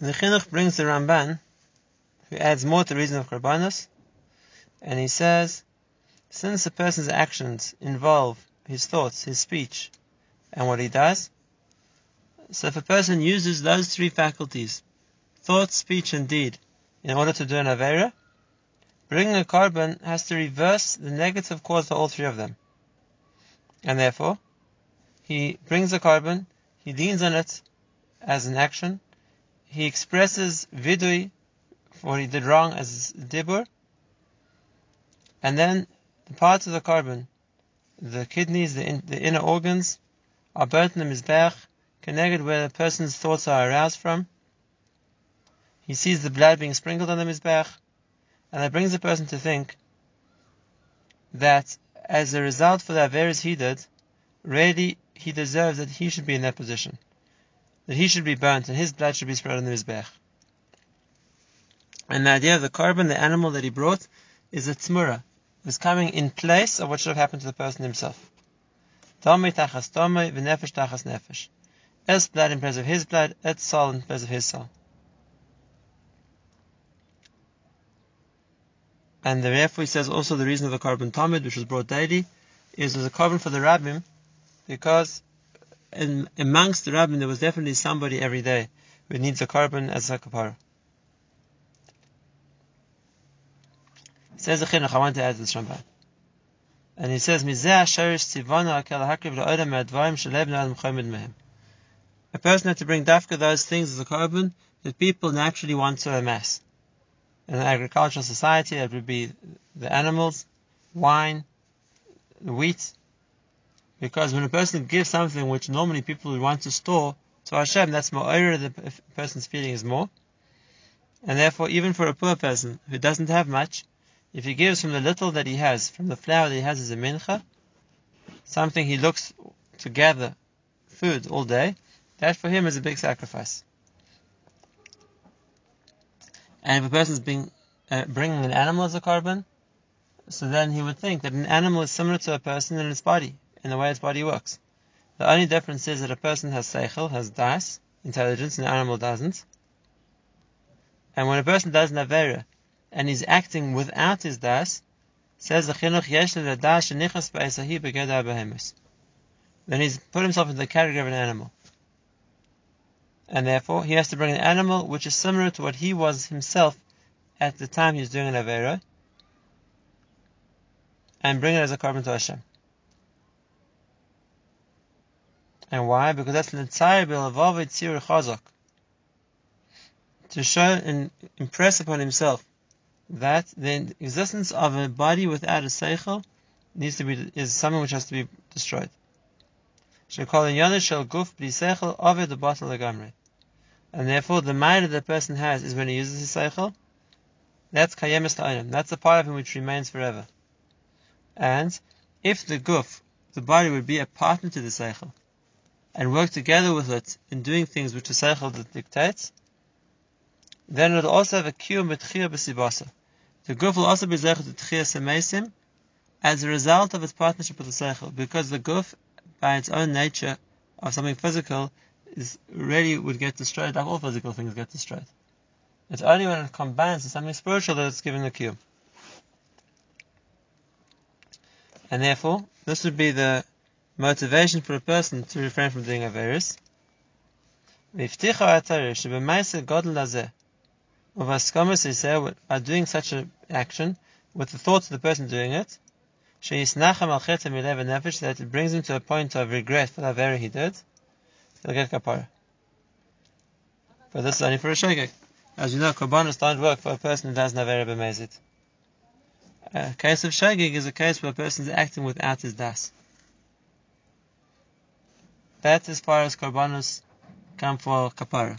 The Chinuch brings the Ramban, who adds more to the reason of Karbanos, and he says, since a person's actions involve his thoughts, his speech, and what he does, so if a person uses those three faculties, thought, speech, and deed, in order to do an Avera, bringing a korban has to reverse the negative cause of all three of them. And therefore, he brings a korban, he leans on it as an action, he expresses vidui for he did wrong as dibur, and then the parts of the korban, the kidneys, the, in, the inner organs, are burnt in the mizbech, connected where the person's thoughts are aroused from. He sees the blood being sprinkled on the mizbech, and that brings the person to think that as a result for the averis he did, really he deserves that he should be in that position that he should be burnt and his blood should be spread on the Mizbech. And the idea of the korban, the animal that he brought, is a tmura, is coming in place of what should have happened to the person himself. Tomei tachas tomei, v'nefesh tachas nefesh. Es blood in place of his blood, et soul in place of his soul. And therefore he says also the reason of the korban tamid, which was brought daily, is as a korban for the rabbim, because in, amongst the rabbim, there was definitely somebody every day who needs a korban as a kapara. Says the chinuch, I want to add this Ramban. And he says. A person had to bring dafka those things as a korban that people naturally want to amass. In an agricultural society, it would be the animals, wine, wheat, because when a person gives something which normally people would want to store to Hashem, that's more the person's feeling is more. And therefore, even for a poor person who doesn't have much, if he gives from the little that he has, from the flour that he has as a mincha, something he looks to gather food all day, that for him is a big sacrifice. And if a person is being, uh, bringing an animal as a korban, so then he would think that an animal is similar to a person in its body in the way its body works. The only difference is that a person has seichel, has das, intelligence, and an animal doesn't. And when a person does navera, and he's acting without his das, says the chinuch yesh das shenichas behemus. Then he's put himself into the category of an animal. And therefore, he has to bring an animal which is similar to what he was himself at the time he was doing an avera, and bring it as a korban to Hashem. And why? Because that's entire Bilavavid Tzir Chazak. To show and impress upon himself that the existence of a body without a seichel needs to be is something which has to be destroyed. And therefore, the mind that the person has is when he uses his seichel. That's kayemis ta'anim. That's the part of him which remains forever. And if the guf, the body, would be a partner to the seichel, and work together with it in doing things which the Seichel dictates, then it will also have a kiyum b'tchiyah b'sibasa. The guf will also be zeichel to tchiyah as a result of its partnership with the Seichel, because the guf, by its own nature of something physical, is really would get destroyed, like all physical things get destroyed. It's only when it combines with something spiritual that it's given the kiyum. And therefore, this would be the motivation for a person to refrain from doing Averis. By doing such an action, with the thoughts of the person doing it, that it brings him to a point of regret for the Avera he did, he'll get kapara. But this is only for a shogeg. As you know, korbanos don't work for a person who does an Avera. A case of shogeg is a case where a person is acting without his das. That's as far as karbanos come for kapara.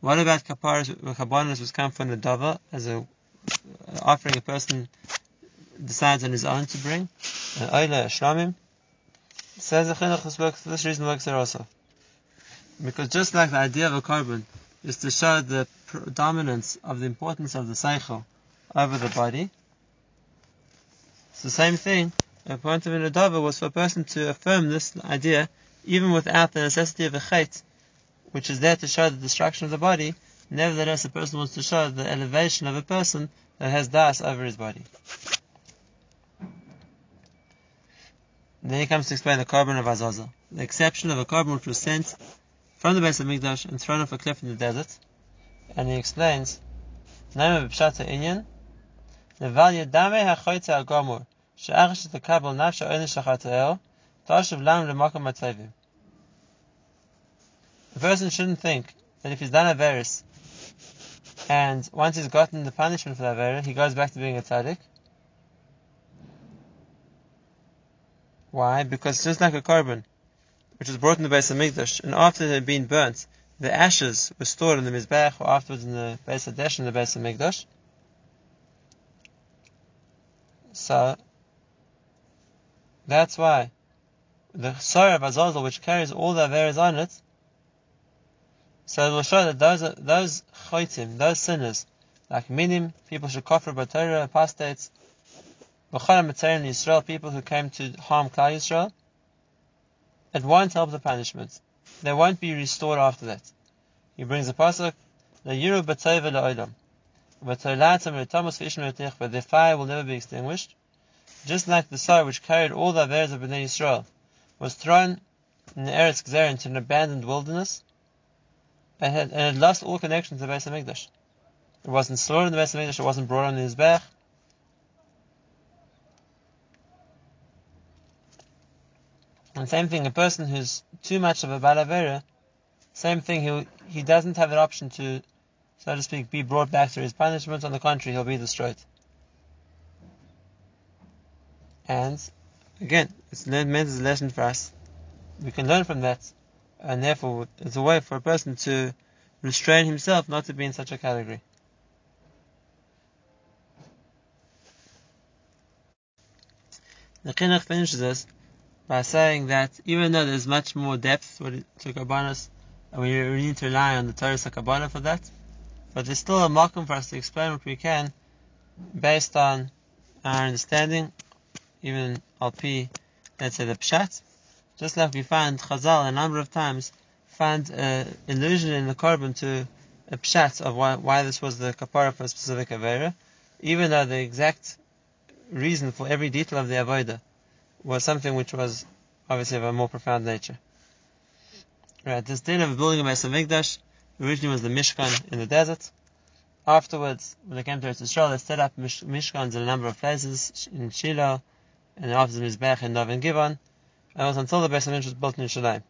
What about kaparas, karbanos which come from the dava as a uh, offering a person decides on his own to bring? An oila shlamim says the chinuch works. This reason works there also, because just like the idea of a korban is to show the dominance of the importance of the seichel over the body. It's the same thing. The point of an adava was for a person to affirm this idea even without the necessity of a chait, which is there to show the destruction of the body, Nevertheless, a person wants to show the elevation of a person that has das over his body. then he comes to explain the korban of Azazel, the exception of a korban which was sent from the Beis HaMikdash and thrown off a cliff in the desert. And he explains, Name of Pshata Inyan, Neval Yadame HaChoyte HaGomor, She'ach Shetakabel Nafsha Oyne Shachateel, A person shouldn't think that if he's done a veris and once he's gotten the punishment for that Avera, he goes back to being a tzaddik. Why? Because just like a korban, which was brought in the Beis HaMikdash, and after it had been burnt, the ashes were stored in the Mizbech, or afterwards in the base of Desh, in the Beis HaMikdash. So, that's why the Sorah of Azazel, which carries all the Averas on it, so it will show that those those choitim, those sinners, like minim, people should kofar b'Torah, apostates, v'chol in Israel, people who came to harm Klal Yisrael, it won't help the punishment. They won't be restored after that. He brings a pasuk, the yiru b'tova la'olam, v'tolatam v'tomas v'ishmer but their fire will never be extinguished. Just like the Sar which carried all the Averes of Bnei Yisrael was thrown in the Eretz Gzer into an abandoned wilderness, and had, and had lost all connection to the Beis Hamikdash. It wasn't slaughtered in the Beis Hamikdash. It wasn't brought on the Mizbech. And same thing, a person who's too much of a balavera, same thing, he he doesn't have an option to, so to speak, be brought back to his punishment. On the contrary, he'll be destroyed. And again, it's meant as a lesson for us. We can learn from that and therefore it's a way for a person to restrain himself not to be in such a category. The Chinuch finishes this by saying that even though there's much more depth to Kabbalah, and we really need to rely on the Torah Kabbalah for that, but there's still a makom for us to explain what we can based on our understanding, even Alpi, let's say the Pshat, just like we find Chazal a number of times find uh, illusion in the korban to a pshat of why, why this was the kapara for a specific avera, even though the exact reason for every detail of the avodah was something which was obviously of a more profound nature. Right, this din of building a Beis originally was the Mishkan in the desert. Afterwards, when they came to Israel, they set up Mishkans in a number of places, in Shiloh, and after the Mizbech in Dov and and it was until the Beis Hamikdash was built in Yerushalayim.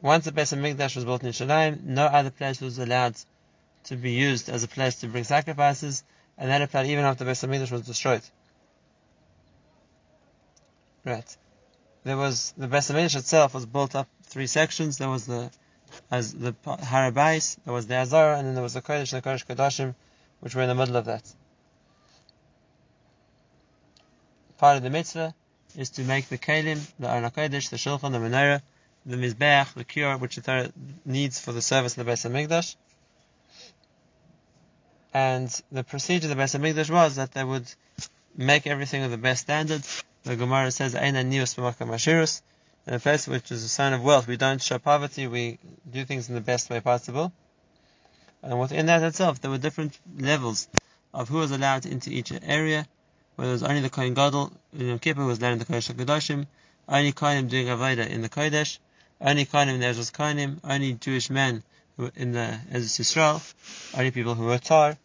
Once the Beis Hamikdash was built in Yerushalayim, no other place was allowed to be used as a place to bring sacrifices, and that applied even after the Beis Hamikdash was destroyed. Right. There was the Beis Hamikdash itself was built up three sections. There was the as the Harabais, there was the Azara, and then there was the Kodesh and the Kodesh Kodashim, which were in the middle of that. Part of the mitzvah is to make the kelim, the Aron the Shulchan, the Menorah, the Mizbeach, the Kior, which the Torah needs for the service of the Beis HaMikdash. And the procedure of the Beis HaMikdash was that they would make everything of the best standard. The Gemara says, Eina nius b'makam ashirus. In a place which is a sign of wealth, we don't show poverty, we do things in the best way possible. And within that itself, there were different levels of who was allowed into each area where there was only the Kohen Gadol in Yom Kippur was learning the Kodesh HaKadoshim, only Kohenim doing Avodah in the Kodesh, only Kohenim in the Ezra's Kohenim, only Jewish men in the Ezra's Yisrael, only people who were Tar.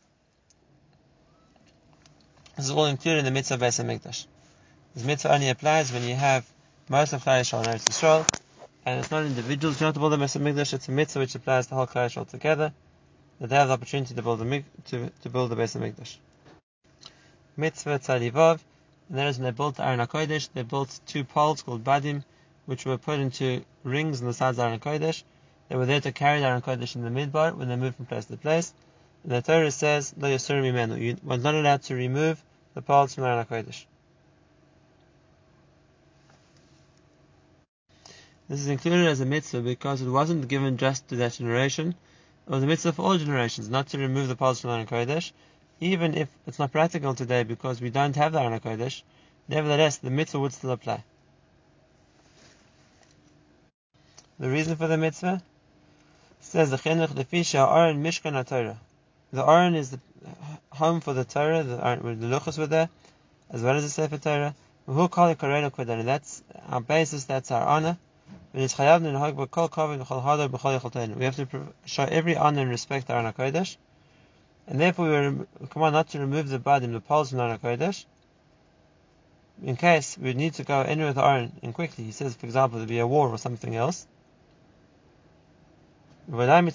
This is all included in the mitzvah Beis HaMikdash. This mitzvah only applies when you have most of Klal Yisrael in Eretz Yisrael, and it's not individuals who have to build the Beis HaMikdash, it's a mitzvah which applies to the whole Yisrael together, that they have the opportunity to build the, to, to build the Beis HaMikdash mitzvah tzadivov, and that is when they built Aron HaKodesh, they built two poles called badim, which were put into rings on the sides of Aron HaKodesh. They were there to carry Aron HaKodesh in the midbar when they moved from place to place. And the Torah says, Lo Yasur Mimenu, you were not allowed to remove the poles from Aron HaKodesh. This is included as a mitzvah because it wasn't given just to that generation. It was a mitzvah for all generations, not to remove the poles from Aron Kodesh, even if it's not practical today because we don't have the Aron Kodesh, nevertheless the mitzvah would still apply. The reason for the mitzvah? says the chinuch the fisha aron mishkan Torah. The aron is the home for the Torah. The aron, the luchos were there, as well as the sefer Torah. Who call it korena kodan? That's our basis. That's our honor. We have to show every honor and respect to Arna Kodesh, and therefore we are commanded not to remove the badim, the poles from Arna Kodesh, in case we need to go anywhere with the Aron and quickly. He says, for example, there be a war or something else. Maybe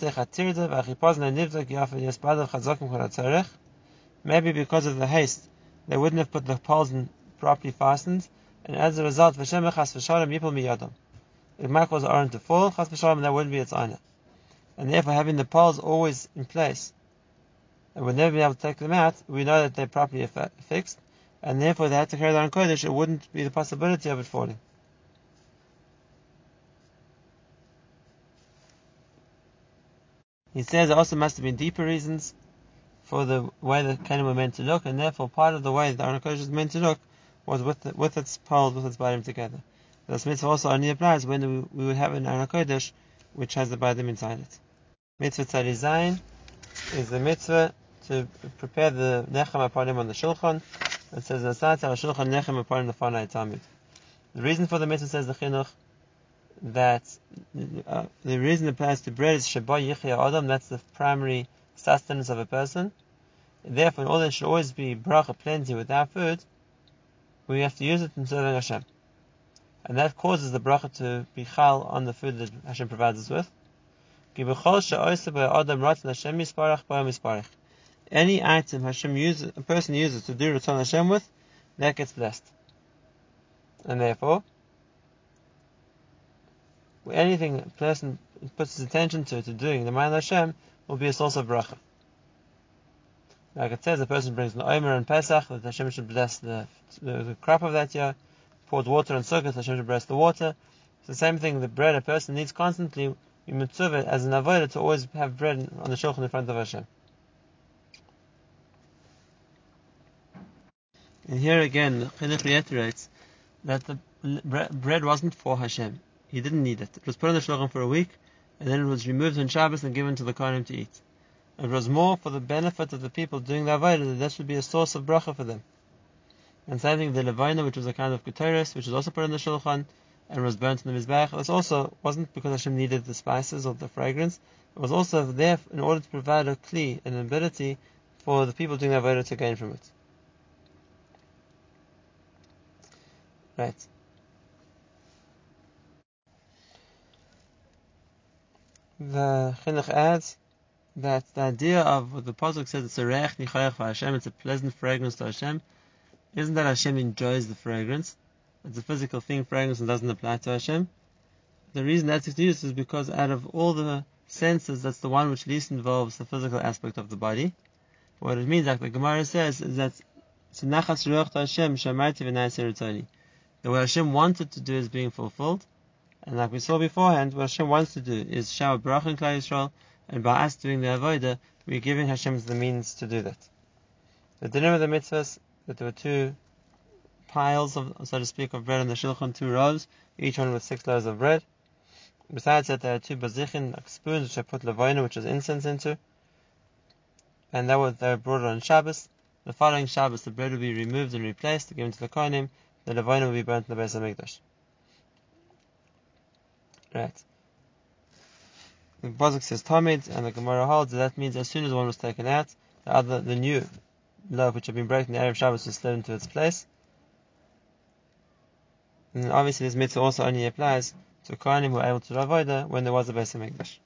because of the haste, they wouldn't have put the poles in properly fastened, and as a result, if might cause the Aron to fall, that wouldn't be its honor. And therefore, having the poles always in place, and we'd never be able to take them out, we know that they're properly fixed, and therefore they had to carry the Aron Kodesh, it wouldn't be the possibility of it falling. He says there also must have been deeper reasons for the way the Canaan were meant to look, and therefore part of the way the Aron Kodesh was meant to look was with the, with its poles, with its badim together. This mitzvah also only applies when we, we would have an Aron Kodesh which has the badim inside it. Mitzvah Tzadizayin is the mitzvah to prepare the nechem him on the shulchan. It says the shulchan nechem upon the fanai tamid. The reason for the mitzvah says the chinuch that uh, the reason it applies to bread is shabbat yichya adam. That's the primary sustenance of a person. Therefore, order there should always be bracha plenty with our food, we have to use it in serving Hashem. And that causes the bracha to be chal on the food that Hashem provides us with. Any item Hashem uses, a person uses to do Ratzon Hashem with, that gets blessed. And therefore, anything a person puts his attention to, to doing the mind Hashem, will be a source of bracha. Like it says, a person brings an Omer and Pesach, that Hashem should bless the, the, crop of that year, poured water and Sukkot, Hashem should bless the water. It's the same thing, the bread a person needs constantly, be mitzvah as an avodah to always have bread on the shulchan in front of Hashem. And here again, the Chinuch reiterates that the bread wasn't for Hashem. He didn't need it. It was put on the shulchan for a week, and then it was removed on Shabbos and given to the Kohanim to eat. It was more for the benefit of the people doing the avodah that this would be a source of bracha for them. And same thing, the levina, which was a kind of keteris, which was also put on the shulchan and was burnt in the mizbech. This also wasn't because Hashem needed the spices or the fragrance. It was also there in order to provide a kli, an ability for the people doing the avodah to gain from it. Right. The chinuch adds that the idea of what the pasuk says it's a reich nichayach for Hashem, it's a pleasant fragrance to Hashem, isn't that Hashem enjoys the fragrance? It's a physical thing, fragrance, and doesn't apply to Hashem. The reason that's used is because out of all the senses, that's the one which least involves the physical aspect of the body. What it means, like the Gemara says, is that Sanachas Roch to Hashem that what Hashem wanted to do is being fulfilled. And like we saw beforehand, what Hashem wants to do is shower bracha in Klal Yisrael, and by us doing the avodah, we're giving Hashem the means to do that. The dinner of the mitzvahs, that there were two piles of, so to speak, of bread on the shulchan, two rows, each one with six loaves of bread. Besides that, there are two bazichin, like spoons, which I put levina, which is incense into, and that was they were brought on Shabbos. The following Shabbos, the bread will be removed and replaced, given to the kohanim, the Levina will be burnt in the Beis Hamikdash. Right. The Pasuk says Tamid, and the Gemara holds that, that means as soon as one was taken out, the other, the new loaf which had been broken the Erev Shabbos was slid into its place. And obviously this mitzvah also only applies to Kohanim who were able to avoid it when there was a Beis Hamikdash.